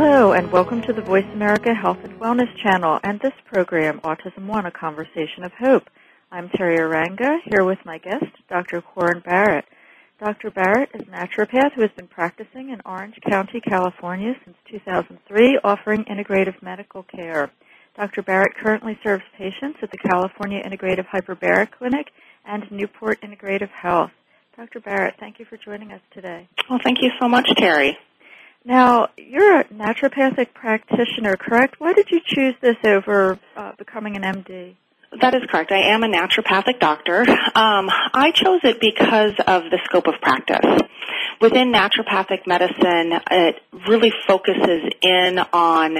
Hello, and welcome to the Voice America Health and Wellness Channel and this program, Autism One, a conversation of hope. I'm Teri Arranga, here with my guest, Dr. Koren Barrett. Dr. Barrett is a naturopath who has been practicing in Orange County, California since 2003, offering integrative medical care. Dr. Barrett currently serves patients at the California Integrative Hyperbaric Clinic and Newport Integrative Health. Dr. Barrett, thank you for joining us today. Well, thank you so much, Teri. Now, you're a naturopathic practitioner, correct? Why did you choose this over uh, becoming an MD? That is correct. I am a naturopathic doctor. Um, I chose it because of the scope of practice. Within naturopathic medicine, it really focuses in on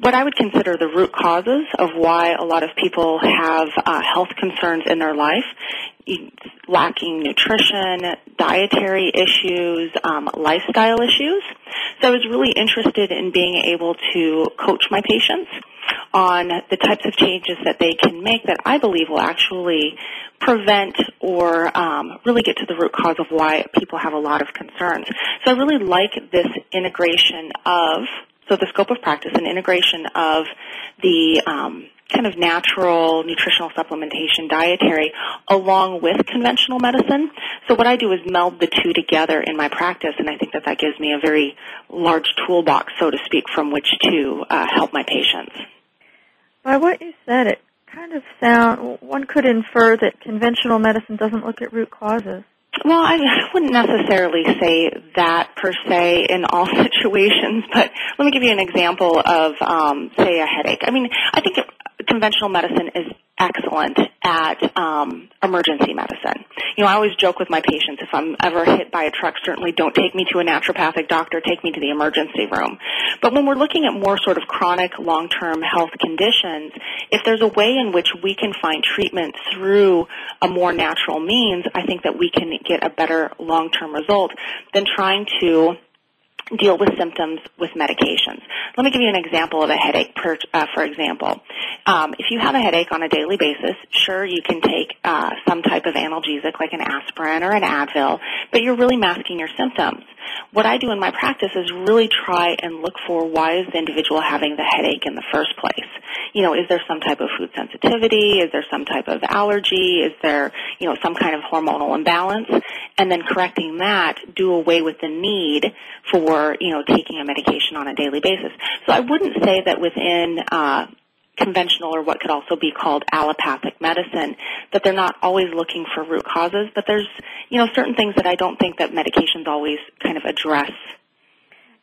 what I would consider the root causes of why a lot of people have uh, health concerns in their life, lacking nutrition, dietary issues, um, lifestyle issues. So I was really interested in being able to coach my patients on the types of changes that they can make that I believe will actually prevent or um, really get to the root cause of why people have a lot of concerns. So I really like this integration of so the scope of practice and integration of the um, kind of natural nutritional supplementation dietary along with conventional medicine. So what I do is meld the two together in my practice, and I think that that gives me a very large toolbox, so to speak, from which to uh, help my patients. By what you said, it kind of sound one could infer that conventional medicine doesn't look at root causes. Well, I wouldn't necessarily say that per se in all situations, but let me give you an example of, um, say, a headache. I mean, I think conventional medicine is excellent at um, emergency medicine. You know, I always joke with my patients if I'm ever hit by a truck, certainly don't take me to a naturopathic doctor, take me to the emergency room. But when we're looking at more sort of chronic, long-term health conditions, if there's a way in which we can find treatment through a more natural means, I think that we can get a better long-term result than trying to deal with symptoms with medications. Let me give you an example of a headache, per, uh, for example. Um, if you have a headache on a daily basis, sure, you can take uh, some type of analgesic like an aspirin or an Advil, but you're really masking your symptoms. What I do in my practice is really try and look for why is the individual having the headache in the first place. You know, is there some type of food sensitivity? Is there some type of allergy? Is there, you know, some kind of hormonal imbalance? And then correcting that, do away with the need for, you know, taking a medication on a daily basis. So I wouldn't say that within, uh, conventional or what could also be called allopathic medicine, that they're not always looking for root causes, but there's, you know, certain things that I don't think that medications always kind of address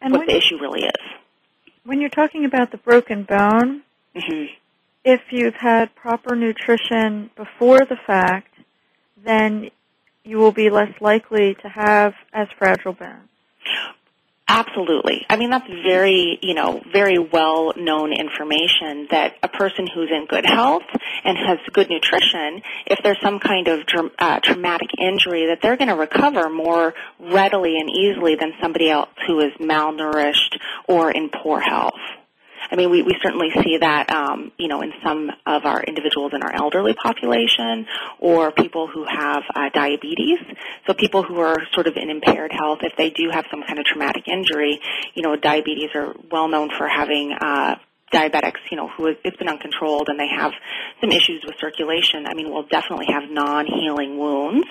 and what the issue really is. When you're talking about the broken bone, mm-hmm. if you've had proper nutrition before the fact, then you will be less likely to have as fragile bones. Absolutely. I mean, that's very, you know, very well known information that a person who's in good health and has good nutrition, if there's some kind of uh, traumatic injury, that they're going to recover more readily and easily than somebody else who is malnourished or in poor health. I mean, we, we certainly see that, um, you know, in some of our individuals in our elderly population or people who have uh, diabetes. So people who are sort of in impaired health, if they do have some kind of traumatic injury, you know, diabetes are well known for having uh, diabetics, you know, who it's been uncontrolled and they have some issues with circulation, I mean, we'll definitely have non-healing wounds.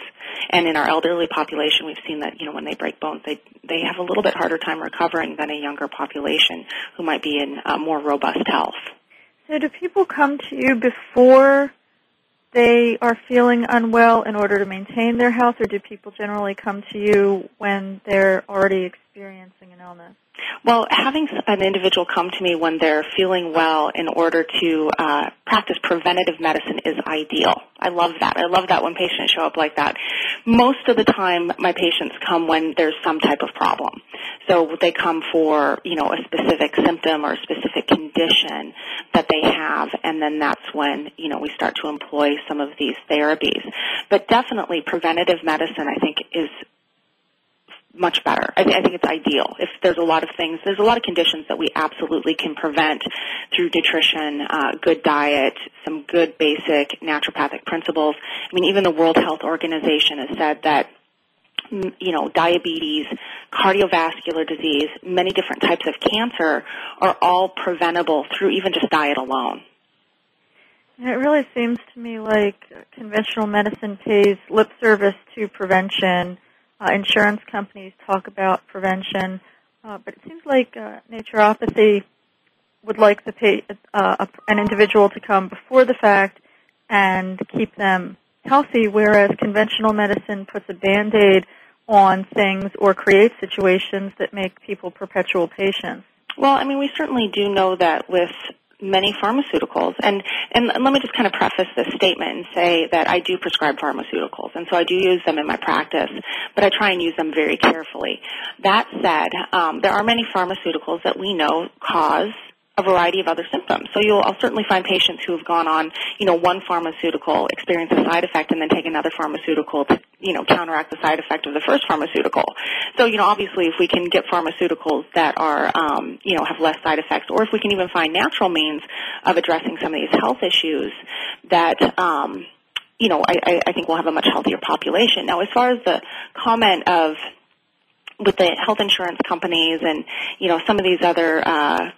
And in our elderly population, we've seen that you know when they break bones, they they have a little bit harder time recovering than a younger population who might be in uh, more robust health. So, do people come to you before they are feeling unwell in order to maintain their health, or do people generally come to you when they're already experiencing an illness? Well, having an individual come to me when they're feeling well in order to uh, practice preventative medicine is ideal. I love that. I love that when patients show up like that. Most of the time, my patients come when there's some type of problem. So they come for, you know, a specific symptom or a specific condition that they have, and then that's when, you know, we start to employ some of these therapies. But definitely preventative medicine, I think, is much better. I, th- I, think it's ideal. If there's a lot of things, there's a lot of conditions that we absolutely can prevent through nutrition, uh, good diet, some good basic naturopathic principles. I mean, even the World Health Organization has said that you know, diabetes, cardiovascular disease, many different types of cancer are all preventable through even just diet alone. It really seems to me like conventional medicine pays lip service to prevention uh, insurance companies talk about prevention, uh, but it seems like uh, naturopathy would like the pay, uh, an individual to come before the fact and keep them healthy, whereas conventional medicine puts a band-aid on things or creates situations that make people perpetual patients. Well, I mean, we certainly do know that with many pharmaceuticals. And, and let me just kind of preface this statement and say that I do prescribe pharmaceuticals, and so I do use them in my practice, but I try and use them very carefully. That said, um, there are many pharmaceuticals that we know cause a variety of other symptoms. So you'll I'll certainly find patients who have gone on, you know, one pharmaceutical, experience a side effect, and then take another pharmaceutical to, you know, counteract the side effect of the first pharmaceutical. So, you know, obviously if we can get pharmaceuticals that are, um, you know, have less side effects, or if we can even find natural means of addressing some of these health issues that, um, you know, I, I think we'll have a much healthier population. Now, as far as the comment of with the health insurance companies and you know some of these other uh,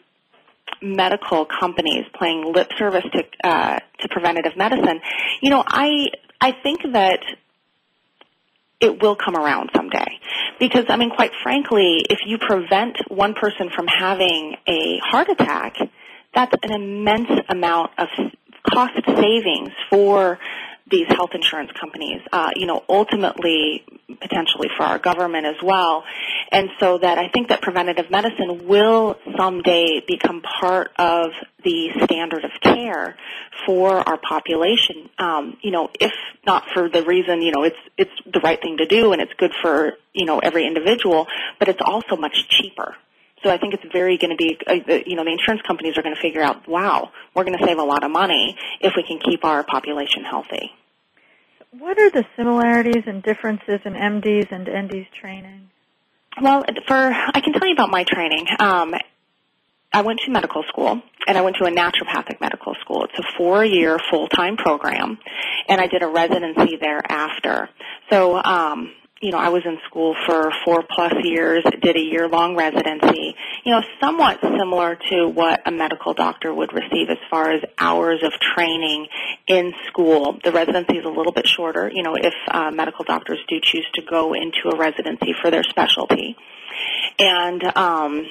medical companies playing lip service to uh, to preventative medicine, you know, I I think that it will come around someday. Because, I mean, quite frankly, if you prevent one person from having a heart attack, that's an immense amount of cost savings for these health insurance companies, uh, you know, ultimately potentially for our government as well. And so that I think that preventative medicine will someday become part of the standard of care for our population. Um, you know, if not for the reason, you know, it's it's the right thing to do and it's good for you know every individual, but it's also much cheaper. So I think it's very going to be, uh, you know, the insurance companies are going to figure out, wow, we're going to save a lot of money if we can keep our population healthy. What are the similarities and differences in MDs and NDs training? Well, for I can tell you about my training. Um, I went to medical school and I went to a naturopathic medical school. It's a four-year full-time program, and I did a residency thereafter. So um, you know, I was in school for four plus years, did a year long residency, you know, somewhat similar to what a medical doctor would receive as far as hours of training in school. The residency is a little bit shorter, you know, if uh, medical doctors do choose to go into a residency for their specialty. And, um,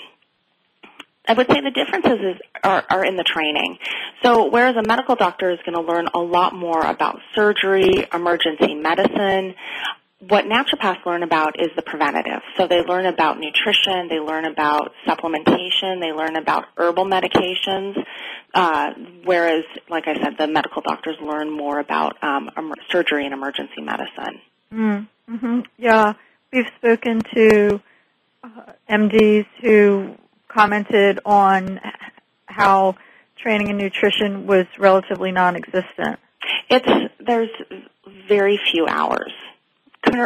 I would say the differences is, are, are in the training. So whereas a medical doctor is going to learn a lot more about surgery, emergency medicine, what naturopaths learn about is the preventative. So they learn about nutrition, they learn about supplementation, they learn about herbal medications, uh, whereas, like I said, the medical doctors learn more about um, surgery and emergency medicine. Mm-hmm. Yeah, we've spoken to uh, MDs who commented on how training in nutrition was relatively non-existent. It's there's very few hours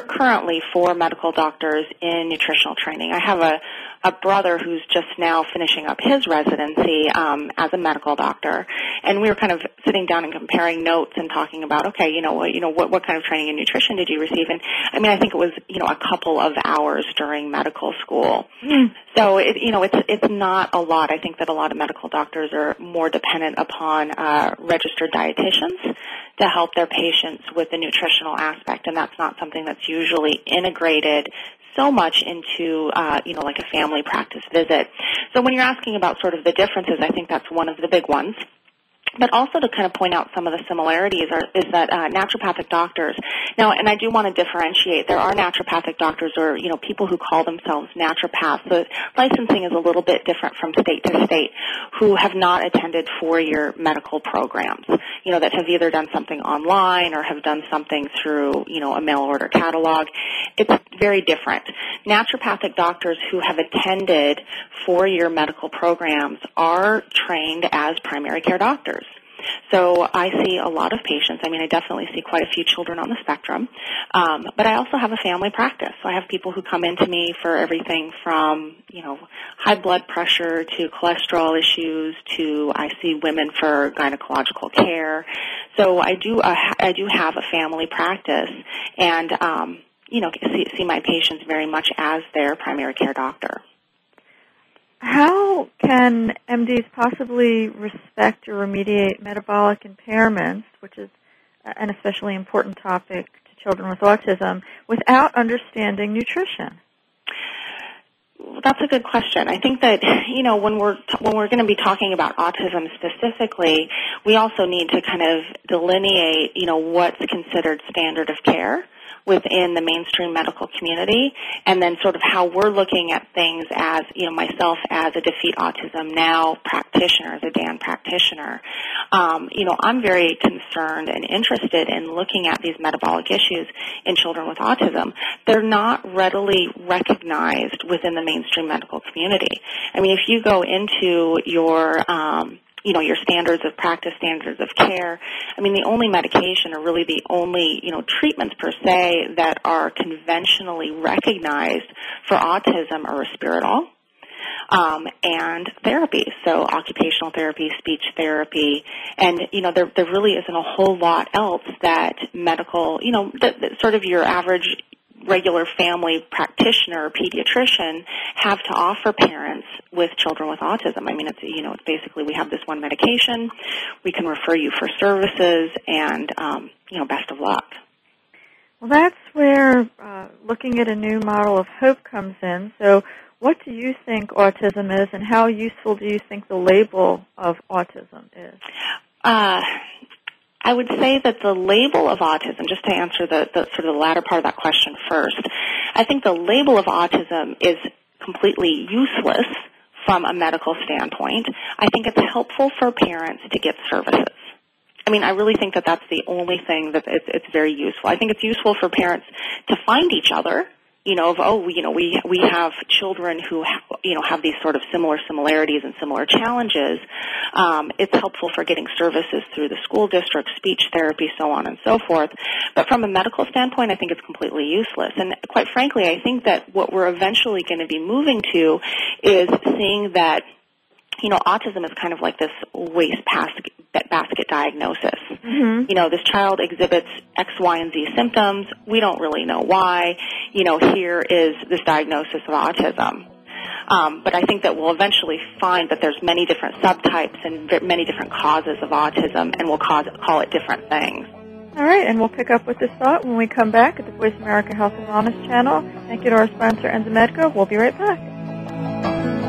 currently for medical doctors in nutritional training. I have a, a brother who's just now finishing up his residency um, as a medical doctor, and we were kind of sitting down and comparing notes and talking about, okay, you know, what, you know, what what kind of training in nutrition did you receive? And I mean, I think it was you know a couple of hours during medical school. Mm. So it, you know, it's it's not a lot. I think that a lot of medical doctors are more dependent upon uh, registered dietitians to help their patients with the nutritional aspect, and that's not something that's usually integrated so much into uh, you know like a family practice visit. So when you're asking about sort of the differences, I think that's one of the big ones but also to kind of point out some of the similarities are, is that uh, naturopathic doctors now and i do want to differentiate there are naturopathic doctors or you know people who call themselves naturopaths the licensing is a little bit different from state to state who have not attended four year medical programs you know that have either done something online or have done something through you know a mail order catalog. It's very different. Naturopathic doctors who have attended four year medical programs are trained as primary care doctors so I see a lot of patients. I mean, I definitely see quite a few children on the spectrum. Um, but I also have a family practice. So I have people who come into me for everything from, you know, high blood pressure to cholesterol issues to I see women for gynecological care. So I do, uh, I do have a family practice and, um, you know, see, see my patients very much as their primary care doctor. How can MDs possibly respect or remediate metabolic impairments, which is an especially important topic to children with autism, without understanding nutrition? That's a good question. I think that you know when we're when we're going to be talking about autism specifically, we also need to kind of delineate you know what's considered standard of care within the mainstream medical community and then sort of how we're looking at things as, you know, myself as a Defeat Autism Now practitioner, as a DAN practitioner. Um, you know, I'm very concerned and interested in looking at these metabolic issues in children with autism. They're not readily recognized within the mainstream medical community. I mean, if you go into your, um, you know, your standards of practice, standards of care. I mean, the only medication or really the only, you know, treatments per se that are conventionally recognized for autism are Risperdal. Um, and therapy, so occupational therapy, speech therapy, and you know there there really isn't a whole lot else that medical, you know, that, that sort of your average regular family practitioner or pediatrician have to offer parents with children with autism. I mean, it's you know, it's basically we have this one medication, we can refer you for services, and um, you know, best of luck. Well, that's where uh, looking at a new model of hope comes in. So, what do you think autism is, and how useful do you think the label of autism is? Uh, I would say that the label of autism, just to answer the, the sort of the latter part of that question first, I think the label of autism is completely useless from a medical standpoint. I think it's helpful for parents to get services. I mean, I really think that that's the only thing that it's, it's very useful. I think it's useful for parents to find each other you know, of oh, you know, we we have children who ha- you know have these sort of similar similarities and similar challenges. Um, it's helpful for getting services through the school district, speech therapy, so on and so forth. But from a medical standpoint, I think it's completely useless. And quite frankly, I think that what we're eventually going to be moving to is seeing that you know, autism is kind of like this waste basket, basket diagnosis. Mm-hmm. You know, this child exhibits X, Y, and Z symptoms. We don't really know why. You know, here is this diagnosis of autism. Um, but I think that we'll eventually find that there's many different subtypes and many different causes of autism, and we'll cause, call it different things. All right, and we'll pick up with this thought when we come back at the Voice America Health and Wellness channel. Thank you to our sponsor, Enzymedica. We'll be right back.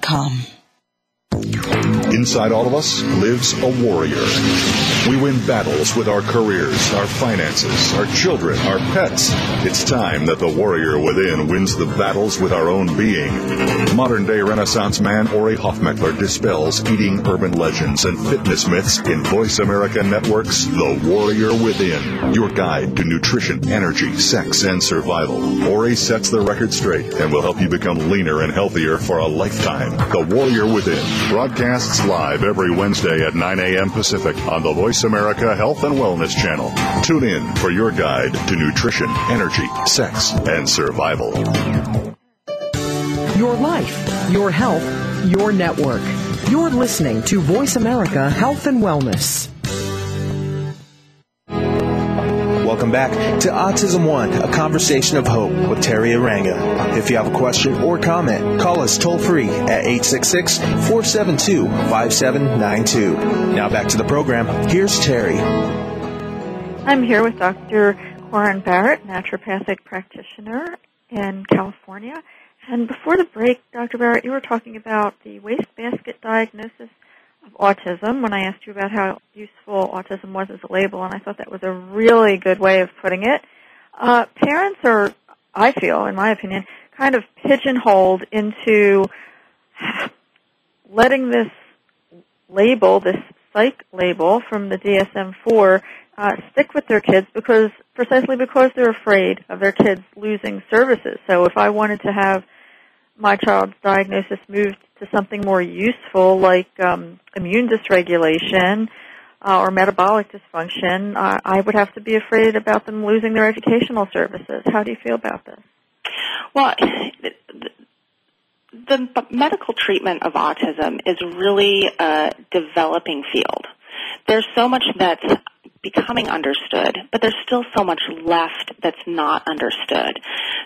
com. Inside all of us lives a warrior. We win battles with our careers, our finances, our children, our pets. It's time that the warrior within wins the battles with our own being. Modern day Renaissance man Ori Hofmekler dispels eating urban legends and fitness myths in Voice America Network's The Warrior Within, your guide to nutrition, energy, sex, and survival. Ori sets the record straight and will help you become leaner and healthier for a lifetime. The Warrior Within broadcasts live every Wednesday at 9 a.m. Pacific on the Voice America Health and Wellness Channel. Tune in for your guide to nutrition, energy, sex, and survival. Your life, your health, your network. You're listening to Voice America Health and Wellness. Welcome back to Autism One, a conversation of hope with Teri Arranga. If you have a question or comment, call us toll free at 866 472 5792. Now back to the program. Here's Teri. I'm here with Dr. Koren Barrett, naturopathic practitioner in California. And before the break, Dr. Barrett, you were talking about the wastebasket diagnosis of autism when I asked you about how useful autism was as a label, and I thought that was a really good way of putting it. Uh, parents are, I feel, in my opinion, kind of pigeonholed into letting this label, this psych label from the DSM-4, uh, stick with their kids because precisely because they're afraid of their kids losing services. So if I wanted to have my child's diagnosis moved to something more useful like um, immune dysregulation uh, or metabolic dysfunction, uh, I would have to be afraid about them losing their educational services. How do you feel about this? Well, the medical treatment of autism is really a developing field. There's so much that's becoming understood, but there's still so much left that's not understood.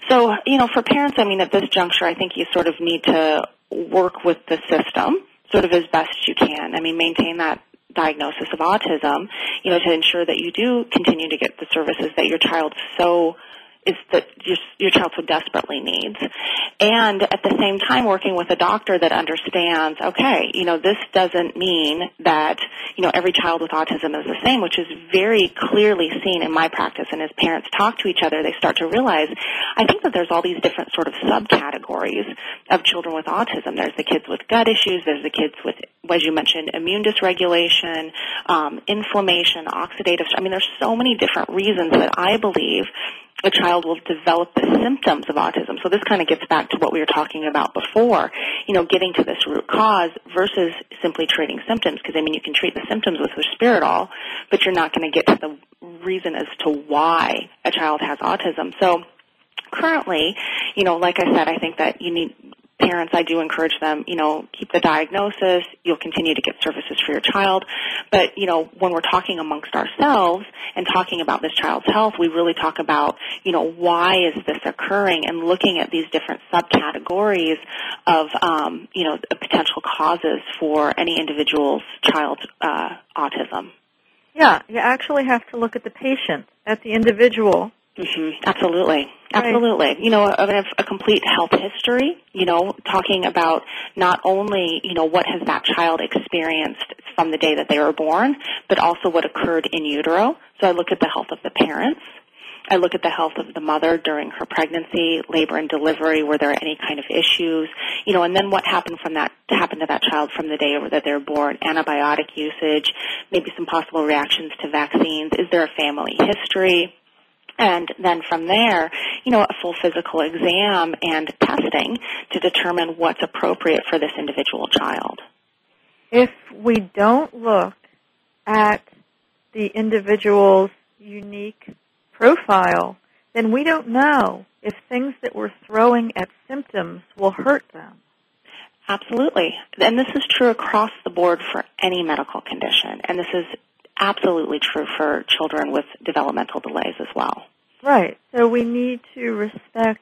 So, you know, for parents, I mean, at this juncture, I think you sort of need to work with the system sort of as best you can. I mean, maintain that diagnosis of autism, you know, to ensure that you do continue to get the services that your child so is that your, child so desperately needs. And at the same time working with a doctor that understands, okay, you know, this doesn't mean that, you know, every child with autism is the same, which is very clearly seen in my practice. And as parents talk to each other, they start to realize, I think that there's all these different sort of subcategories of children with autism. There's the kids with gut issues, there's the kids with, as you mentioned, immune dysregulation, um, inflammation, oxidative, I mean, there's so many different reasons that I believe a child will develop the symptoms of autism. So this kind of gets back to what we were talking about before, you know, getting to this root cause versus simply treating symptoms. Because, I mean, you can treat the symptoms with Risperdal, but you're not going to get to the reason as to why a child has autism. So currently, you know, like I said, I think that you need parents, I do encourage them, you know, keep the diagnosis. You'll continue to get services for your child. But, you know, when we're talking amongst ourselves and talking about this child's health, we really talk about, you know, why is this occurring and looking at these different subcategories of, um, you know, potential causes for any individual's child's uh, autism. Yeah, you actually have to look at the patient, at the individual, Mm-hmm. Absolutely. Absolutely. You know, a, a complete health history, you know, talking about not only, you know, what has that child experienced from the day that they were born, but also what occurred in utero. So I look at the health of the parents. I look at the health of the mother during her pregnancy, labor and delivery, were there any kind of issues, you know, and then what happened from that, happened to that child from the day that they're born, antibiotic usage, maybe some possible reactions to vaccines, is there a family history? And then from there, you know, a full physical exam and testing to determine what's appropriate for this individual child. If we don't look at the individual's unique profile, then we don't know if things that we're throwing at symptoms will hurt them. Absolutely. And this is true across the board for any medical condition. And this is absolutely true for children with developmental delays well. Right. So we need to respect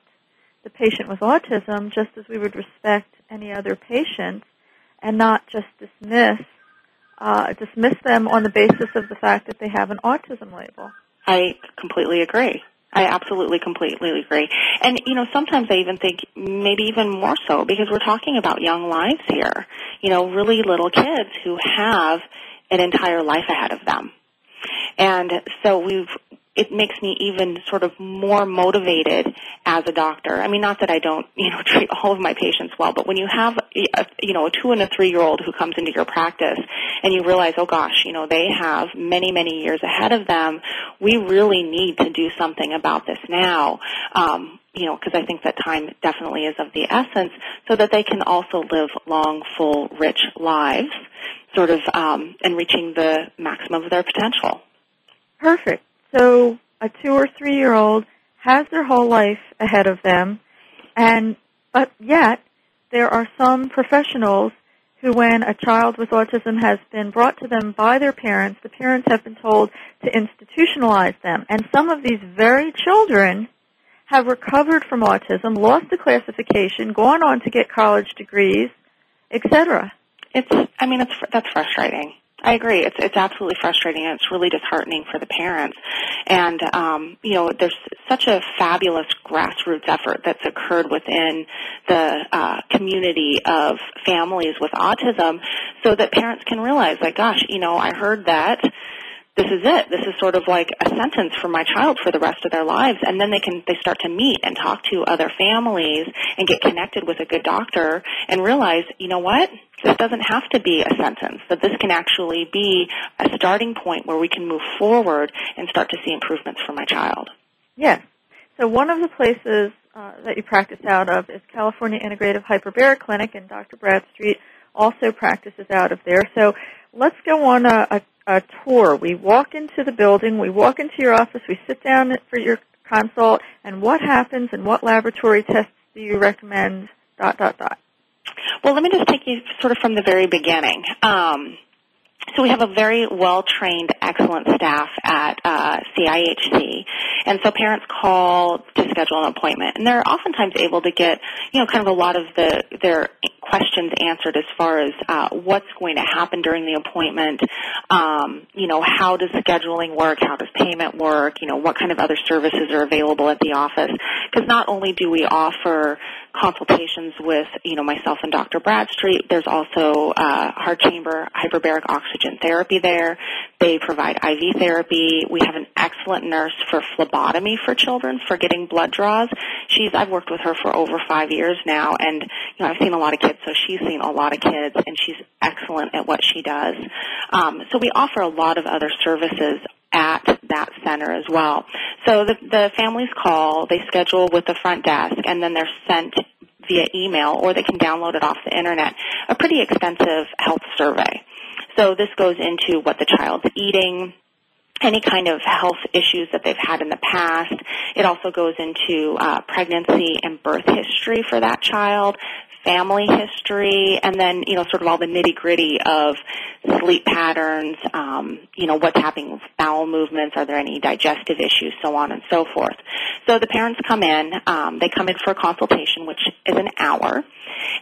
the patient with autism just as we would respect any other patient and not just dismiss uh, dismiss them on the basis of the fact that they have an autism label. I completely agree. I absolutely completely agree. And you know, sometimes I even think maybe even more so because we're talking about young lives here. You know, really little kids who have an entire life ahead of them. And so we've it makes me even sort of more motivated as a doctor. I mean, not that I don't, you know, treat all of my patients well, but when you have, a, you know, a two and a three year old who comes into your practice and you realize, oh gosh, you know, they have many, many years ahead of them, we really need to do something about this now. Um, you know, because I think that time definitely is of the essence, so that they can also live long, full, rich lives, sort of, um, and reaching the maximum of their potential. Perfect. So a two or three year old has their whole life ahead of them, and but yet there are some professionals who, when a child with autism has been brought to them by their parents, the parents have been told to institutionalize them, and some of these very children have recovered from autism, lost the classification, gone on to get college degrees, etc. It's, I mean, it's that's frustrating. I agree. It's it's absolutely frustrating and it's really disheartening for the parents. And um, you know, there's such a fabulous grassroots effort that's occurred within the uh, community of families with autism, so that parents can realize, like, gosh, you know, I heard that this is it. This is sort of like a sentence for my child for the rest of their lives. And then they can, they start to meet and talk to other families and get connected with a good doctor and realize, you know what? This doesn't have to be a sentence, that this can actually be a starting point where we can move forward and start to see improvements for my child. Yes. So one of the places uh, that you practice out of is California Integrative Hyperbaric Clinic, and Dr. Bradstreet also practices out of there. So let's go on a, a a tour. We walk into the building, we walk into your office, we sit down for your consult, and what happens and what laboratory tests do you recommend, dot, dot, dot. Well, let me just take you sort of from the very beginning. Um, so we have a very well-trained, excellent staff at uh, CIHC, and so parents call to schedule an appointment, and they're oftentimes able to get, you know, kind of a lot of the their questions answered as far as uh, what's going to happen during the appointment, um, you know, how does scheduling work, how does payment work, you know, what kind of other services are available at the office, because not only do we offer consultations with, you know, myself and Dr. Bradstreet. There's also uh, hard chamber hyperbaric oxygen therapy there. They provide IV therapy. We have an excellent nurse for phlebotomy for children for getting blood draws. She's I've worked with her for over five years now, and you know I've seen a lot of kids, so she's seen a lot of kids, and she's excellent at what she does. Um, so we offer a lot of other services at that center as well. So the, the families call, they schedule with the front desk, and then they're sent via email or they can download it off the internet, a pretty extensive health survey. So this goes into what the child's eating, any kind of health issues that they've had in the past. It also goes into uh, pregnancy and birth history for that child, family history, and then, you know, sort of all the nitty gritty of sleep patterns, um, you know, what's happening with bowel movements, are there any digestive issues, so on and so forth. So the parents come in, um, they come in for a consultation, which is an hour,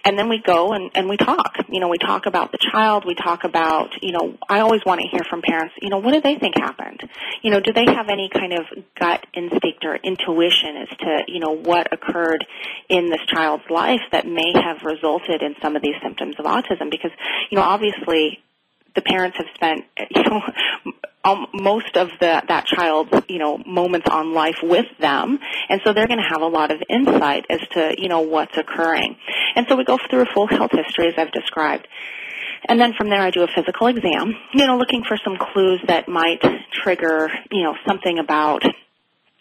and then we go and, and we talk. You know, we talk about the child, we talk about, you know, I always want to hear from parents, you know, what do they think happened? You know, do they have any kind of gut instinct or intuition as to, you know, what occurred in this child's life that may have resulted in some of these symptoms of autism? Because, you know, obviously the parents have spent, you know, um, most of the that child's you know moments on life with them, and so they're going to have a lot of insight as to you know what's occurring. And so we go through a full health history as I've described. And then from there I do a physical exam, you know, looking for some clues that might trigger, you know, something about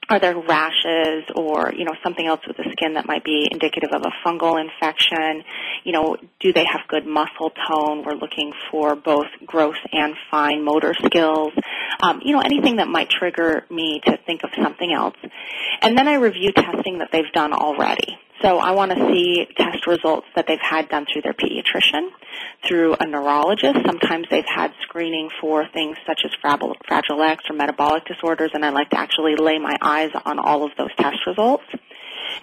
are there rashes or you know something else with the skin that might be indicative of a fungal infection? You know do they have good muscle tone? We're looking for both gross and fine motor skills. Um, you know anything that might trigger me to think of something else. And then i review testing that they've done already so I want to see test results that they've had done through their pediatrician, through a neurologist. Sometimes they've had screening for things such as Fragile X or metabolic disorders, and I like to actually lay my eyes on all of those test results.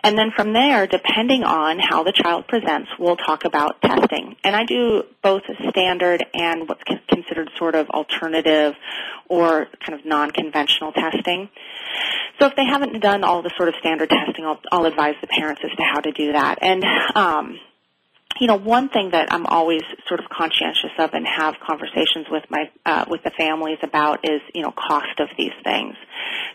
And then from there, depending on how the child presents, we'll talk about testing. And I do both standard and what's considered sort of alternative or kind of non-conventional testing. So if they haven't done all the sort of standard testing, I'll, I'll advise the parents as to how to do that. And um, you know, one thing that I'm always sort of conscientious of and have conversations with my uh, with the families about is, you know, cost of these things.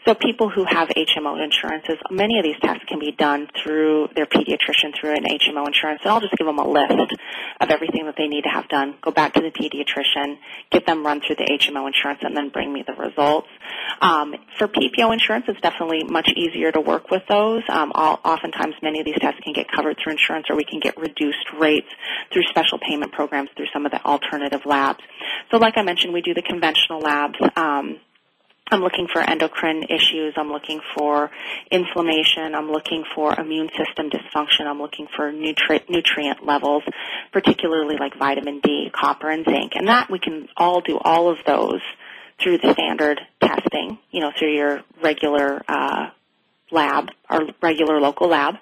So people who have HMO insurances, many of these tests can be done through their pediatrician through an HMO insurance, and I'll just give them a list of everything that they need to have done. Go back to the pediatrician, get them run through the HMO insurance, and then bring me the results. Um, for PPO insurance, it's definitely much easier to work with those. Um, oftentimes, many of these tests can get covered through insurance, or we can get reduced rates rates through special payment programs through some of the alternative labs. So like I mentioned, we do the conventional labs. Um, I'm looking for endocrine issues. I'm looking for inflammation. I'm looking for immune system dysfunction. I'm looking for nutri- nutrient levels, particularly like vitamin D, copper, and zinc. And that we can all do all of those through the standard testing, you know, through your regular uh, lab, our regular local lab.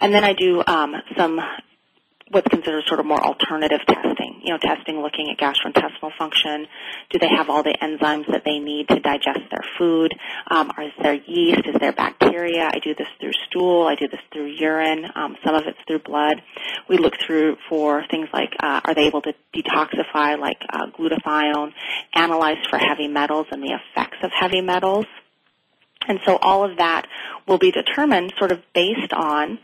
And then I do um, some what's considered sort of more alternative testing. You know, testing looking at gastrointestinal function. Do they have all the enzymes that they need to digest their food? Um, is there yeast? Is there bacteria? I do this through stool. I do this through urine. Um, some of it's through blood. We look through for things like uh, are they able to detoxify, like uh, glutathione, analyze for heavy metals and the effects of heavy metals. And so all of that will be determined sort of based on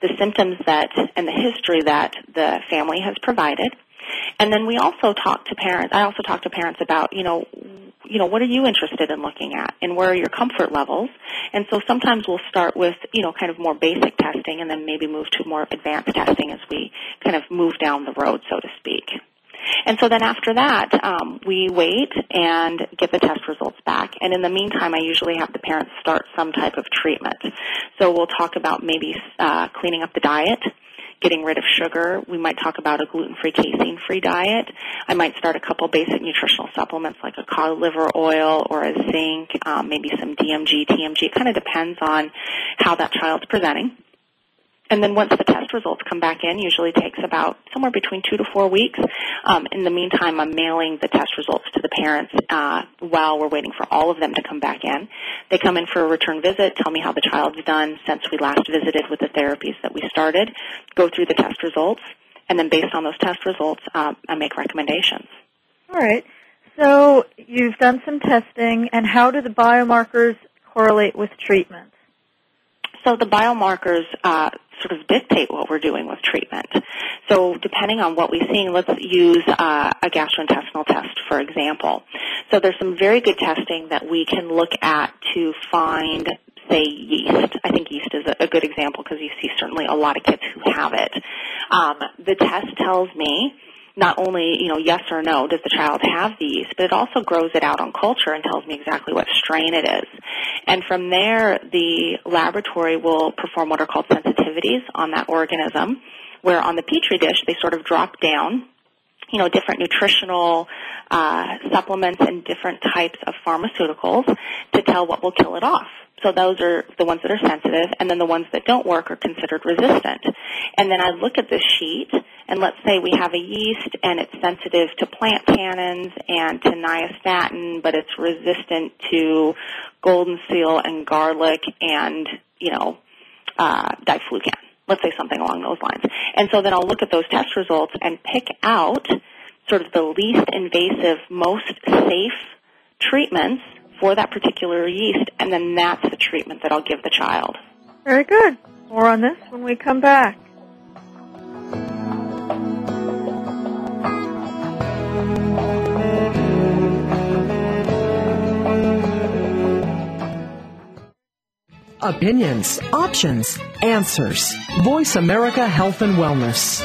the symptoms that and the history that the family has provided. And then we also talk to parents. I also talk to parents about, you know, you know, what are you interested in looking at and where are your comfort levels? And so sometimes we'll start with, you know, kind of more basic testing and then maybe move to more advanced testing as we kind of move down the road, so to speak. And so then after that, um, we wait and get the test results back. And in the meantime, I usually have the parents start some type of treatment. So we'll talk about maybe uh, cleaning up the diet, getting rid of sugar. We might talk about a gluten-free, casein-free diet. I might start a couple basic nutritional supplements like a cod liver oil or a zinc, um, maybe some DMG, TMG. It kind of depends on how that child's presenting. And then once the test results come back in, usually takes about somewhere between two to four weeks. Um, in the meantime, I'm mailing the test results to the parents uh, while we're waiting for all of them to come back in. They come in for a return visit, tell me how the child's done since we last visited with the therapies that we started, go through the test results, and then based on those test results, um, I make recommendations. All right. So you've done some testing, and how do the biomarkers correlate with treatment? So the biomarkers uh, sort of dictate what we're doing with treatment. So depending on what we're seeing, let's use uh, a gastrointestinal test, for example. So there's some very good testing that we can look at to find say yeast. I think yeast is a, good example because you see certainly a lot of kids who have it. Um, the test tells me not only, you know, yes or no, does the child have the yeast, but it also grows it out on culture and tells me exactly what strain it is. And from there, the laboratory will perform what are called sensitivities on that organism, where on the petri dish, they sort of drop down you know, different nutritional uh, supplements and different types of pharmaceuticals to tell what will kill it off. So those are the ones that are sensitive, and then the ones that don't work are considered resistant. And then I look at this sheet, and let's say we have a yeast and it's sensitive to plant tannins and to nystatin, but it's resistant to golden seal and garlic and, you know, uh, diflucan. Let's say something along those lines. And so then I'll look at those test results and pick out sort of the least invasive, most safe treatments for that particular yeast, and then that's the treatment that I'll give the child. Very good. More on this when we come back. Opinions, options, answers. Voice America Health and Wellness.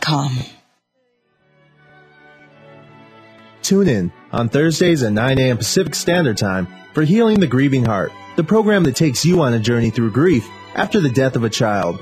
Tune in on Thursdays at 9 a.m. Pacific Standard Time for Healing the Grieving Heart, the program that takes you on a journey through grief after the death of a child.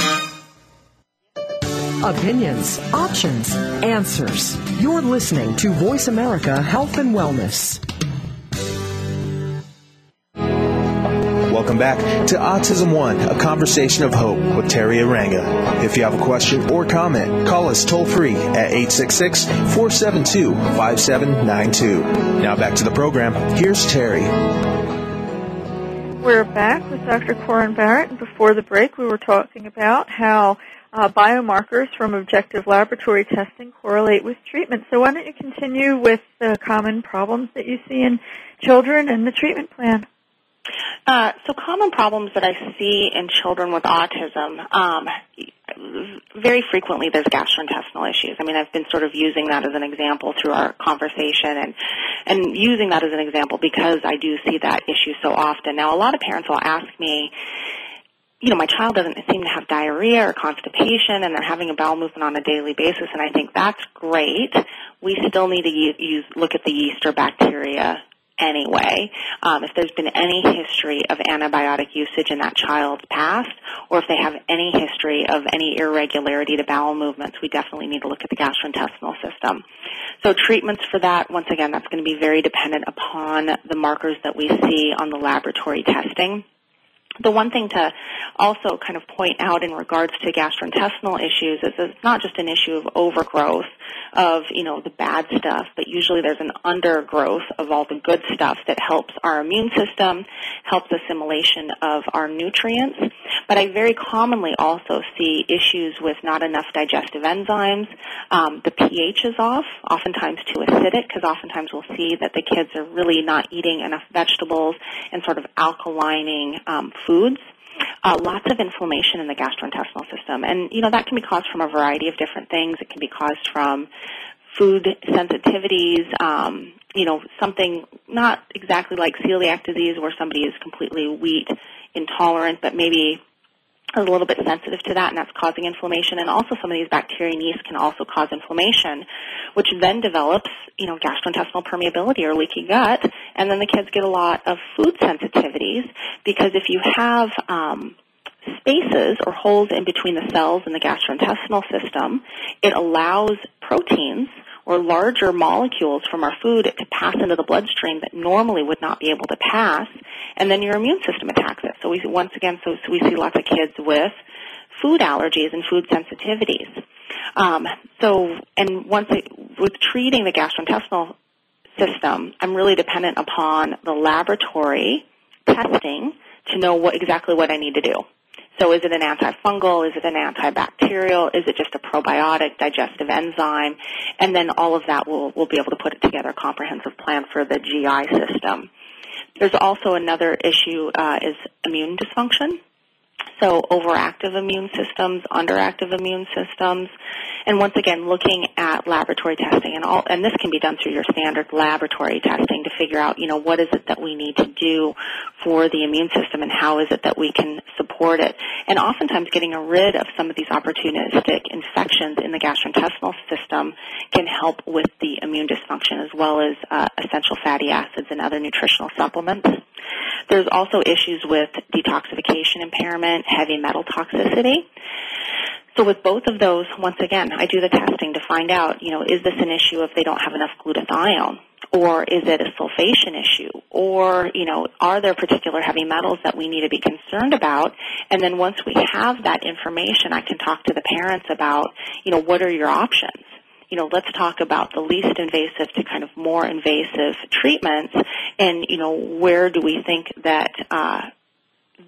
Opinions, options, answers. You're listening to Voice America Health and Wellness. Welcome back to Autism One, a conversation of hope with Teri Arranga. If you have a question or comment, call us toll free at 866 472 5792. Now back to the program. Here's Teri. We're back with Dr. Koren Barrett, and before the break, we were talking about how uh, biomarkers from objective laboratory testing correlate with treatment. So why don't you continue with the common problems that you see in children and the treatment plan? Uh, so common problems that I see in children with autism, um, very frequently there's gastrointestinal issues. I mean, I've been sort of using that as an example through our conversation and, and using that as an example because I do see that issue so often. Now, a lot of parents will ask me, you know, my child doesn't seem to have diarrhea or constipation and they're having a bowel movement on a daily basis and I think that's great. We still need to use, look at the yeast or bacteria anyway. Um, if there's been any history of antibiotic usage in that child's past, or if they have any history of any irregularity to bowel movements, we definitely need to look at the gastrointestinal system. So treatments for that, once again, that's going to be very dependent upon the markers that we see on the laboratory testing. The one thing to also kind of point out in regards to gastrointestinal issues is it's not just an issue of overgrowth of, you know, the bad stuff, but usually there's an undergrowth of all the good stuff that helps our immune system, helps assimilation of our nutrients. But I very commonly also see issues with not enough digestive enzymes. Um, the pH is off, oftentimes too acidic, because oftentimes we'll see that the kids are really not eating enough vegetables and sort of alkalining um, foods. Uh, lots of inflammation in the gastrointestinal system. And, you know, that can be caused from a variety of different things. It can be caused from food sensitivities, um, you know, something not exactly like celiac disease where somebody is completely wheat intolerant, but maybe is a little bit sensitive to that and that's causing inflammation. And also some of these bacteria and yeast can also cause inflammation which then develops you know gastrointestinal permeability or leaky gut. And then the kids get a lot of food sensitivities because if you have um, spaces or holes in between the cells in the gastrointestinal system, it allows proteins or larger molecules from our food to pass into the bloodstream that normally would not be able to pass, and then your immune system attacks it. So we once again, so, so we see lots of kids with food allergies and food sensitivities. Um, so, and once it, with treating the gastrointestinal system, I'm really dependent upon the laboratory testing to know what exactly what I need to do. So is it an antifungal? Is it an antibacterial? Is it just a probiotic, digestive enzyme? And then all of that will we'll be able to put it together a comprehensive plan for the GI system. There's also another issue uh, is immune dysfunction. So overactive immune systems, underactive immune systems, and once again, looking at laboratory testing and all, and this can be done through your standard laboratory testing to figure out, you know, what is it that we need to do for the immune system and how is it that we can support it. And oftentimes getting rid of some of these opportunistic infections in the gastrointestinal system can help with the immune dysfunction as well as uh, essential fatty acids and other nutritional supplements. There's also issues with detoxification impairment, heavy metal toxicity. So with both of those, once again, I do the testing to find out, you know, is this an issue if they don't have enough glutathione? Or is it a sulfation issue? Or, you know, are there particular heavy metals that we need to be concerned about? And then once we have that information, I can talk to the parents about, you know, what are your options? You know, let's talk about the least invasive to kind of more invasive treatments and, you know, where do we think that, uh,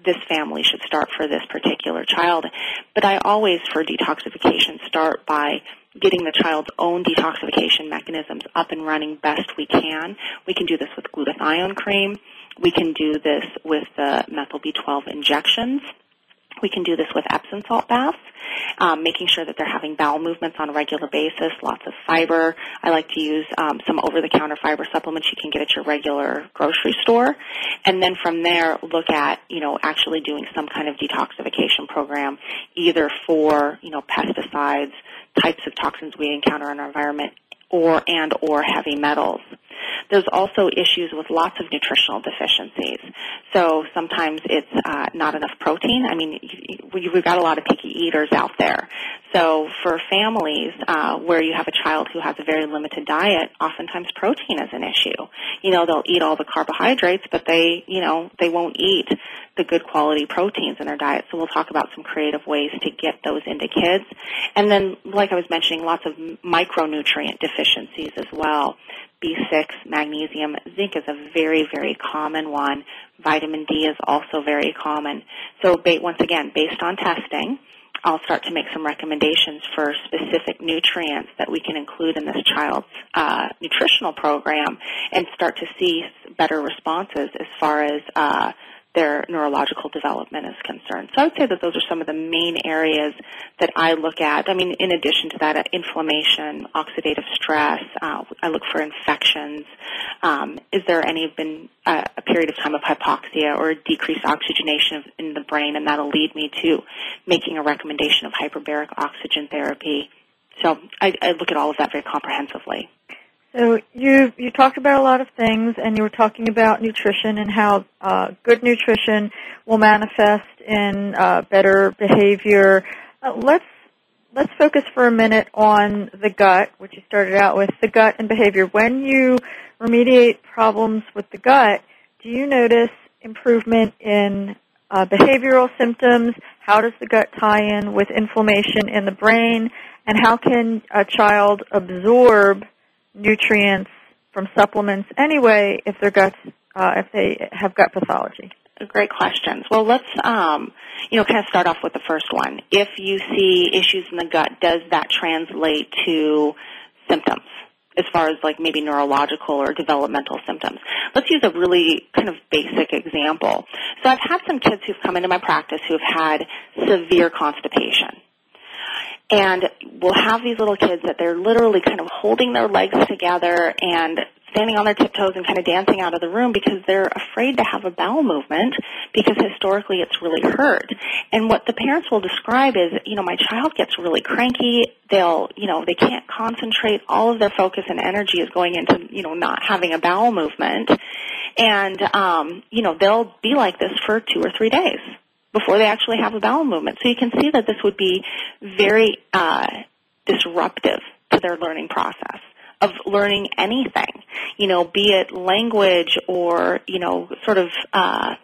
this family should start for this particular child. But I always, for detoxification, start by getting the child's own detoxification mechanisms up and running best we can. We can do this with glutathione cream. We can do this with the methyl B12 injections. We can do this with Epsom salt baths, um, making sure that they're having bowel movements on a regular basis, lots of fiber. I like to use um, some over-the-counter fiber supplements you can get at your regular grocery store, and then from there look at you know actually doing some kind of detoxification program, either for you know pesticides, types of toxins we encounter in our environment, or and or heavy metals. There's also issues with lots of nutritional deficiencies. So sometimes it's uh, not enough protein. I mean, we've got a lot of picky eaters out there. So for families uh, where you have a child who has a very limited diet, oftentimes protein is an issue. You know, they'll eat all the carbohydrates, but they, you know, they won't eat the good quality proteins in their diet. So we'll talk about some creative ways to get those into kids. And then, like I was mentioning, lots of micronutrient deficiencies as well. B6, magnesium, zinc is a very, very common one. Vitamin D is also very common. So once again, based on testing, I'll start to make some recommendations for specific nutrients that we can include in this child's uh, nutritional program and start to see better responses as far as uh, their neurological development is concerned. So I would say that those are some of the main areas that I look at. I mean, in addition to that, uh, inflammation, oxidative stress, uh, I look for infections. Um, is there any been uh, a period of time of hypoxia or decreased oxygenation in the brain, and that'll lead me to making a recommendation of hyperbaric oxygen therapy. So I, I look at all of that very comprehensively. So you you talked about a lot of things, and you were talking about nutrition and how uh, good nutrition will manifest in uh, better behavior. Uh, let's let's focus for a minute on the gut, which you started out with the gut and behavior. When you remediate problems with the gut, do you notice improvement in uh, behavioral symptoms? How does the gut tie in with inflammation in the brain? And how can a child absorb nutrients from supplements anyway if their guts uh, if they have gut pathology? Great questions. Well, let's um, you know kind of start off with the first one. If you see issues in the gut, does that translate to symptoms? as far as like maybe neurological or developmental symptoms. Let's use a really kind of basic example. So I've had some kids who've come into my practice who've had severe constipation. And we'll have these little kids that they're literally kind of holding their legs together and standing on their tiptoes and kind of dancing out of the room because they're afraid to have a bowel movement because historically it's really hurt. And what the parents will describe is, you know, my child gets really cranky. They'll, you know, they can't concentrate. All of their focus and energy is going into, you know, not having a bowel movement. And, um, you know, they'll be like this for two or three days before they actually have a bowel movement. So you can see that this would be very uh, disruptive to their learning process of learning anything, you know, be it language or, you know, sort of uh,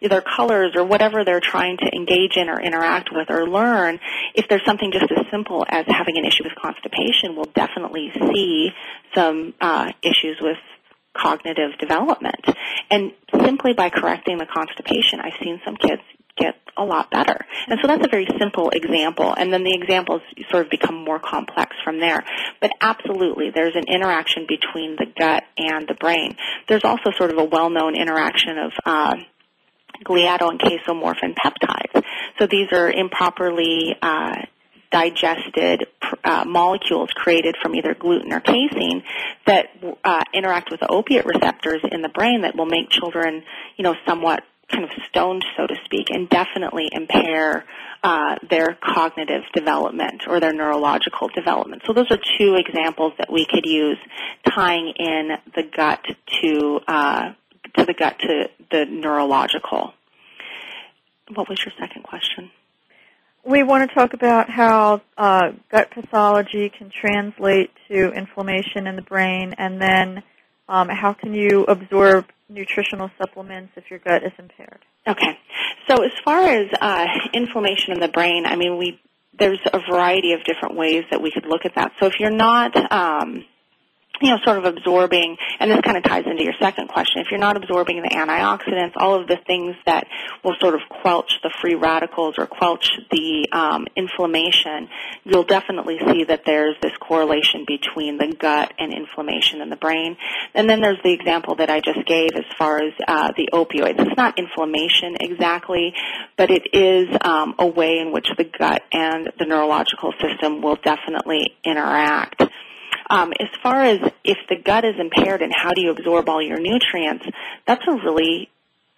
either colors or whatever they're trying to engage in or interact with or learn, if there's something just as simple as having an issue with constipation, we'll definitely see some uh, issues with cognitive development. And simply by correcting the constipation, I've seen some kids get a lot better. And so that's a very simple example. And then the examples sort of become more complex from there. But absolutely, there's an interaction between the gut and the brain. There's also sort of a well-known interaction of uh, gliado and casomorphin peptides. So these are improperly uh, digested uh, molecules created from either gluten or casein that uh, interact with the opiate receptors in the brain that will make children, you know, somewhat kind of stoned, so to speak, and definitely impair uh, their cognitive development or their neurological development. So those are two examples that we could use tying in the gut to uh, to the gut to the neurological. What was your second question? We want to talk about how uh, gut pathology can translate to inflammation in the brain, and then um, how can you absorb nutritional supplements if your gut is impaired? Okay. So as far as uh, inflammation in the brain, I mean, we there's a variety of different ways that we could look at that. So if you're not um, you know, sort of absorbing, and this kind of ties into your second question, if you're not absorbing the antioxidants, all of the things that will sort of quelch the free radicals or quelch the um, inflammation, you'll definitely see that there's this correlation between the gut and inflammation in the brain. And then there's the example that I just gave as far as uh, the opioids. It's not inflammation exactly, but it is um, a way in which the gut and the neurological system will definitely interact. Um, as far as if the gut is impaired and how do you absorb all your nutrients, that's a really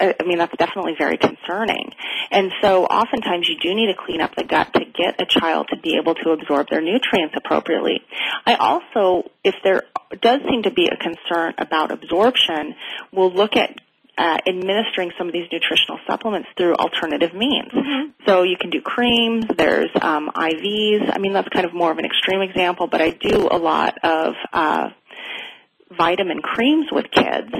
I mean, that's definitely very concerning. And so oftentimes you do need to clean up the gut to get a child to be able to absorb their nutrients appropriately. I also, if there does seem to be a concern about absorption, we'll look at uh, administering some of these nutritional supplements through alternative means. Mm-hmm. So you can do creams, there's um, IVs. I mean, that's kind of more of an extreme example, but I do a lot of uh, vitamin creams with kids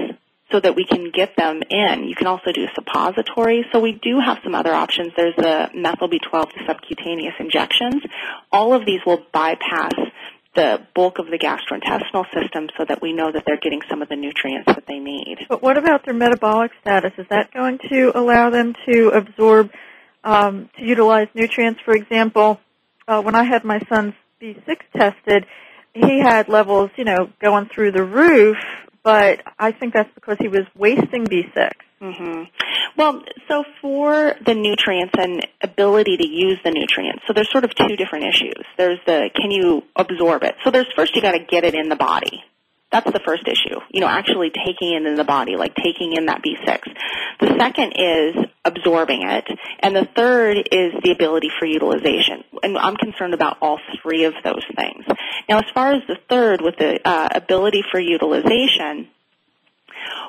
so that we can get them in. You can also do suppositories. So we do have some other options. There's the methyl B12 subcutaneous injections. All of these will bypass the bulk of the gastrointestinal system so that we know that they're getting some of the nutrients that they need. But what about their metabolic status? Is that going to allow them to absorb, um, to utilize nutrients? For example, uh, when I had my son's B6 tested, he had levels, you know, going through the roof, but I think that's because he was wasting B6. Mm-hmm. Well, so for the nutrients and ability to use the nutrients, so there's sort of two different issues. There's the can you absorb it? So there's first you got to get it in the body. That's the first issue. You know, actually taking it in the body, like taking in that B6. The second is absorbing it, and the third is the ability for utilization. And I'm concerned about all three of those things. Now, as far as the third, with the uh, ability for utilization,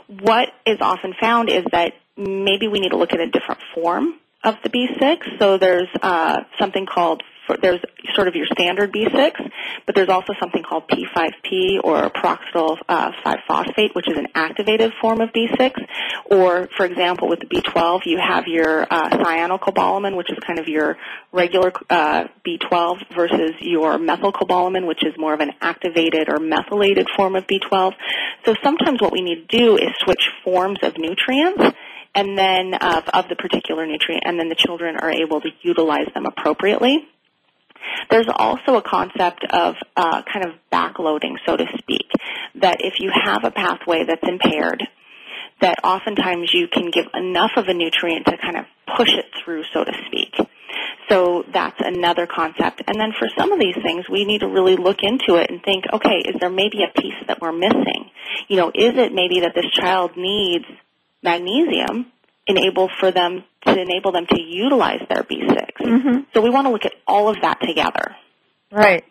what is often found is that maybe we need to look at a different form of the B6. So there's uh, something called there's sort of your standard B6, but there's also something called P5P or pyridoxal uh, 5-phosphate, which is an activated form of B6. Or, for example, with the B12, you have your uh, cyanocobalamin, which is kind of your regular uh, B12, versus your methylcobalamin, which is more of an activated or methylated form of B12. So sometimes what we need to do is switch forms of nutrients and then of, of the particular nutrient, and then the children are able to utilize them appropriately. There's also a concept of uh, kind of backloading, so to speak, that if you have a pathway that's impaired, that oftentimes you can give enough of a nutrient to kind of push it through, so to speak. So that's another concept. And then for some of these things, we need to really look into it and think, okay, is there maybe a piece that we're missing? You know, is it maybe that this child needs magnesium enable for them to enable them to utilize their B6. Mm-hmm. So we want to look at all of that together. Right.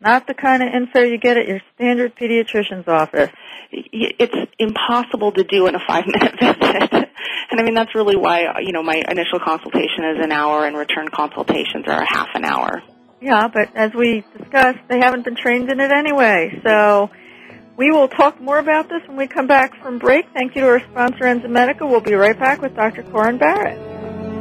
Not the kind of info you get at your standard pediatrician's office. It's impossible to do in a five minute visit. And I mean, that's really why, you know, my initial consultation is an hour and return consultations are a half an hour. Yeah, but as we discussed, they haven't been trained in it anyway. So we will talk more about this when we come back from break. Thank you to our sponsor, Enzymedica. We'll be right back with Dr. Koren Barrett.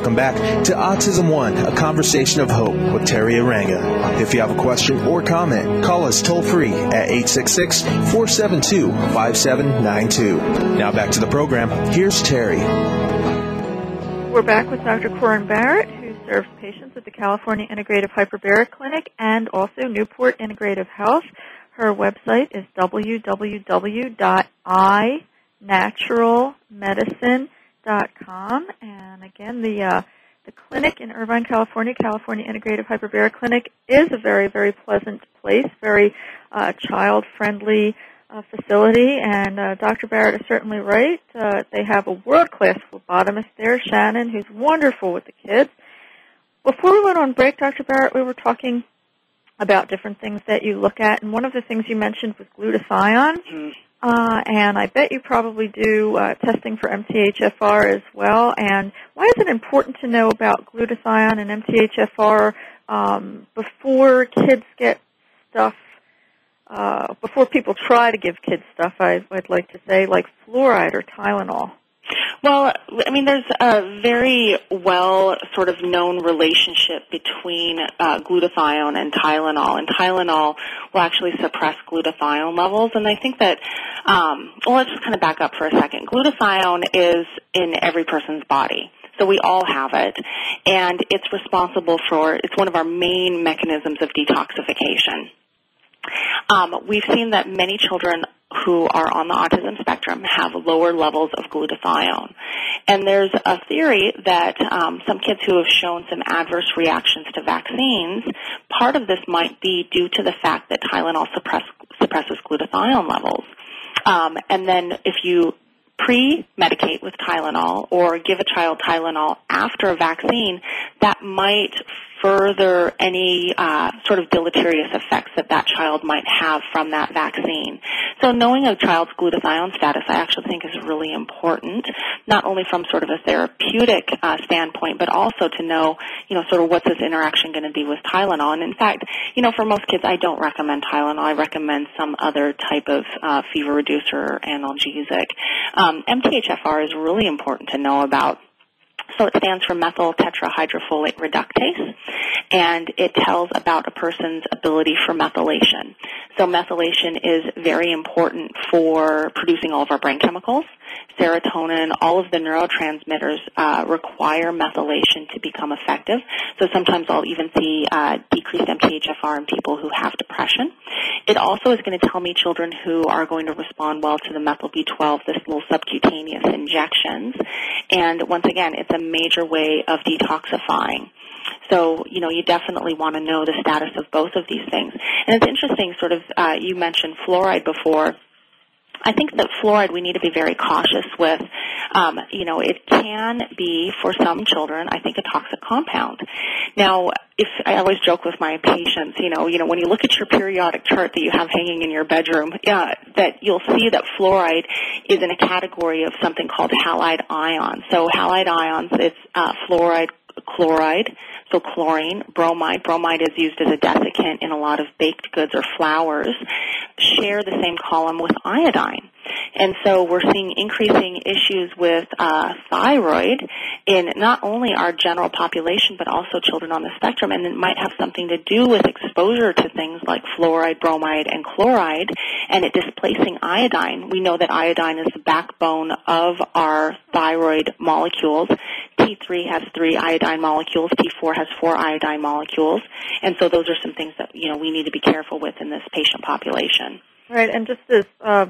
Welcome back to Autism One, a conversation of hope with Teri Arranga. If you have a question or comment, call us toll free at 866 472 5792. Now back to the program. Here's Teri. We're back with Dr. Koren Barrett, who serves patients at the California Integrative Hyperbaric Clinic and also Newport Integrative Health. Her website is www.inaturalmedicine.com. Com, and again, the uh, the clinic in Irvine, California, California Integrative Hyperbaric Clinic, is a very, very pleasant place, very uh, child-friendly uh, facility. And uh, Dr. Barrett is certainly right. Uh, they have a world-class phlebotomist there, Shannon, who's wonderful with the kids. Before we went on break, Dr. Barrett, we were talking about different things that you look at, and one of the things you mentioned was glutathione. Mm-hmm. Uh, and I bet you probably do uh, testing for MTHFR as well. And why is it important to know about glutathione and MTHFR um, before kids get stuff? Uh, before people try to give kids stuff, I, I'd like to say, like fluoride or Tylenol. Well, I mean, there's a very well sort of known relationship between uh, glutathione and Tylenol, and Tylenol will actually suppress glutathione levels. And I think that, um, well, let's just kind of back up for a second. Glutathione is in every person's body. So we all have it, and it's responsible for, it's one of our main mechanisms of detoxification. Um, we've seen that many children who are on the autism spectrum have lower levels of glutathione. And there's a theory that um, some kids who have shown some adverse reactions to vaccines, part of this might be due to the fact that Tylenol suppress, suppresses glutathione levels. Um, and then if you pre-medicate with Tylenol or give a child Tylenol after a vaccine, that might further any uh, sort of deleterious effects that that child might have from that vaccine. So knowing a child's glutathione status, I actually think is really important, not only from sort of a therapeutic uh, standpoint, but also to know, you know, sort of what's this interaction going to be with Tylenol. And in fact, you know, for most kids, I don't recommend Tylenol. I recommend some other type of uh, fever reducer or analgesic. Um, MTHFR is really important to know about. So it stands for methyl tetrahydrofolate reductase, and it tells about a person's ability for methylation. So methylation is very important for producing all of our brain chemicals serotonin, all of the neurotransmitters uh, require methylation to become effective. So sometimes I'll even see uh, decreased MTHFR in people who have depression. It also is going to tell me children who are going to respond well to the methyl B12, this little subcutaneous injections. And once again, it's a major way of detoxifying. So, you know, you definitely want to know the status of both of these things. And it's interesting, sort of, uh, you mentioned fluoride before. I think that fluoride we need to be very cautious with. Um, you know, it can be for some children, I think, a toxic compound. Now, if I always joke with my patients, you know, you know, when you look at your periodic chart that you have hanging in your bedroom, that you'll see that fluoride is in a category of something called halide ions. So halide ions, it's uh, fluoride, chloride, so chlorine, bromide. Bromide is used as a desiccant in a lot of baked goods or flours. Share the same column with iodine. And so we're seeing increasing issues with uh, thyroid in not only our general population, but also children on the spectrum. And it might have something to do with exposure to things like fluoride, bromide, and chloride, and it displacing iodine. We know that iodine is the backbone of our thyroid molecules. T3 has three iodine molecules. T4 has four iodine molecules. And so those are some things that, you know, we need to be careful with in this patient population. Right, and just as uh,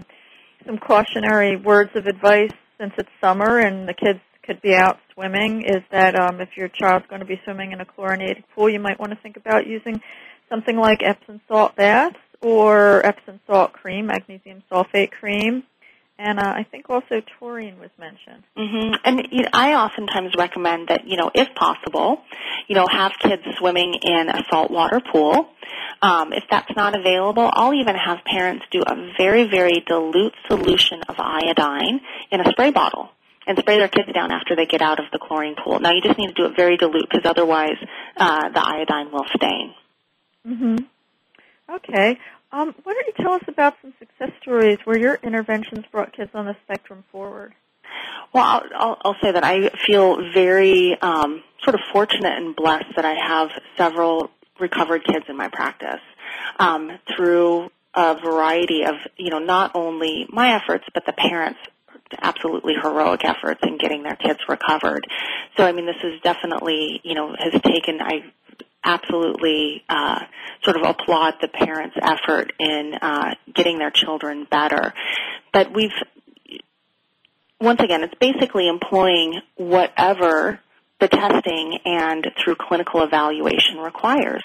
some cautionary words of advice since it's summer and the kids could be out swimming is that um, if your child's going to be swimming in a chlorinated pool, you might want to think about using something like Epsom salt baths or Epsom salt cream, magnesium sulfate cream. And uh, I think also taurine was mentioned. Mm-hmm. And you know, I oftentimes recommend that, you know, if possible, you know, have kids swimming in a saltwater pool. Um, if that's not available, I'll even have parents do a very, very dilute solution of iodine in a spray bottle and spray their kids down after they get out of the chlorine pool. Now, you just need to do it very dilute because otherwise uh, the iodine will stain. Mm-hmm. Okay. Um, why don't you tell us about some success stories where your interventions brought kids on the spectrum forward? Well, I'll, I'll, say that I feel very um, sort of fortunate and blessed that I have several recovered kids in my practice um, through a variety of, you know, not only my efforts, but the parents' absolutely heroic efforts in getting their kids recovered. So, I mean, this is definitely, you know, has taken, I absolutely uh, sort of applaud the parents' effort in uh, getting their children better. But we've, once again, it's basically employing whatever the testing and through clinical evaluation requires.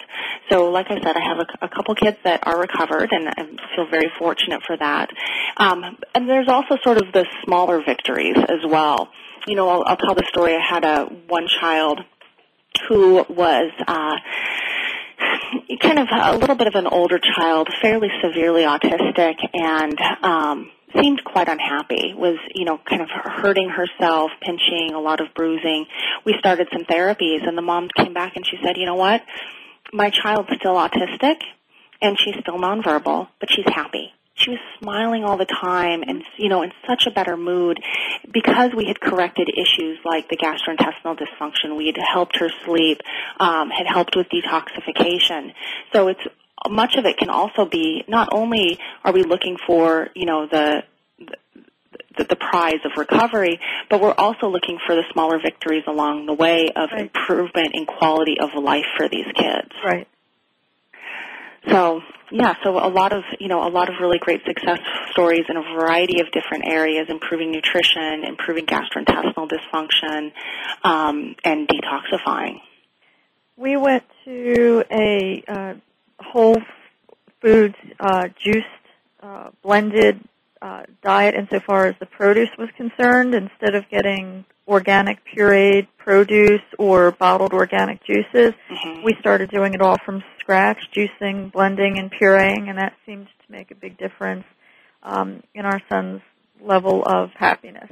So, like I said, I have a, a couple kids that are recovered, and I feel very fortunate for that. Um, and there's also sort of the smaller victories as well. You know, I'll, I'll tell the story. I had a one child who was uh, kind of a little bit of an older child, fairly severely autistic, and um, seemed quite unhappy. Was you know kind of hurting herself, pinching, a lot of bruising. We started some therapies, and the mom came back and she said, "You know what? My child's still autistic, and she's still nonverbal, but she's happy." She was smiling all the time and you know in such a better mood because we had corrected issues like the gastrointestinal dysfunction we had helped her sleep um, had helped with detoxification so it's much of it can also be not only are we looking for you know the the, the prize of recovery, but we're also looking for the smaller victories along the way of right. improvement in quality of life for these kids. Right. So yeah, so a lot of you know a lot of really great success stories in a variety of different areas, improving nutrition, improving gastrointestinal dysfunction, um, and detoxifying. We went to a uh, whole foods uh, juiced uh, blended uh, diet insofar as the produce was concerned, instead of getting organic pureed produce or bottled organic juices. Mm-hmm. We started doing it all from scratch, juicing, blending, and pureeing, and that seemed to make a big difference um, in our son's level of happiness.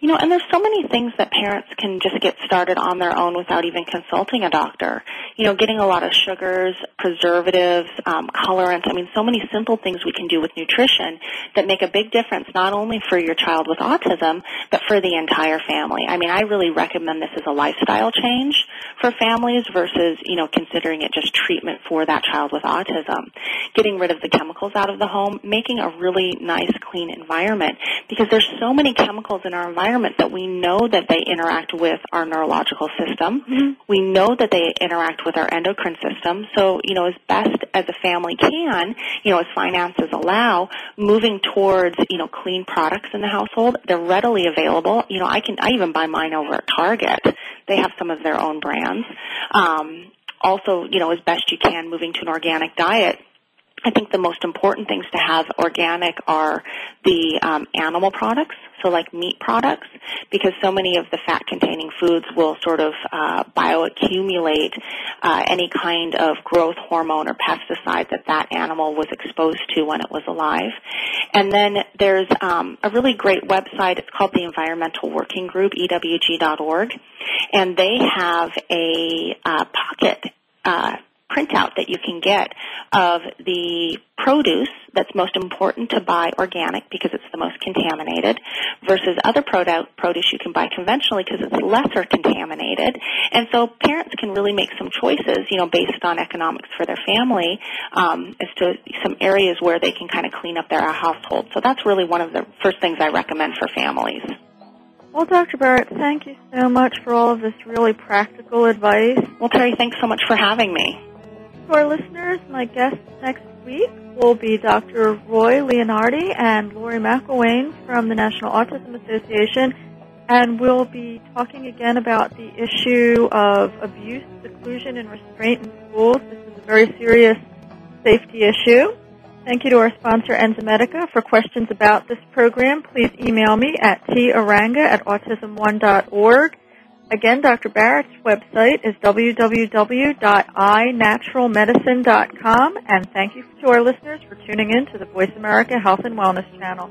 You know, and there's so many things that parents can just get started on their own without even consulting a doctor. You know, getting a lot of sugars, preservatives, um, colorants. I mean, so many simple things we can do with nutrition that make a big difference not only for your child with autism, but for the entire family. I mean, I really recommend this as a lifestyle change for families versus, you know, considering it just treatment for that child with autism. Getting rid of the chemicals out of the home, making a really nice, clean environment because there's so many chemicals in our environment that we know that they interact with our neurological system. Mm-hmm. We know that they interact with our endocrine system. So, you know, as best as a family can, you know, as finances allow, moving towards, you know, clean products in the household. They're readily available. You know, I can, I even buy mine over at Target. They have some of their own brands. Um, also, you know, as best you can, moving to an organic diet I think the most important things to have organic are the um, animal products, so like meat products, because so many of the fat-containing foods will sort of uh, bioaccumulate uh, any kind of growth hormone or pesticide that that animal was exposed to when it was alive. And then there's um, a really great website. It's called the Environmental Working Group, EWG.org, and they have a uh, pocket uh, printout that you can get of the produce that's most important to buy organic because it's the most contaminated versus other produce you can buy conventionally because it's lesser contaminated. And so parents can really make some choices, you know, based on economics for their family um, as to some areas where they can kind of clean up their household. So that's really one of the first things I recommend for families. Well, Dr. Barrett, thank you so much for all of this really practical advice. Well, Teri, thanks so much for having me. To our listeners, my guests next week will be Dr. Roy Leonardi and Lori McIlwain from the National Autism Association, and we'll be talking again about the issue of abuse, seclusion, and restraint in schools. This is a very serious safety issue. Thank you to our sponsor, Enzymedica. For questions about this program, please email me at taranga at autism1.org. Again, Dr. Barrett's website is www.inaturalmedicine.com, and thank you to our listeners for tuning in to the Voice America Health and Wellness channel.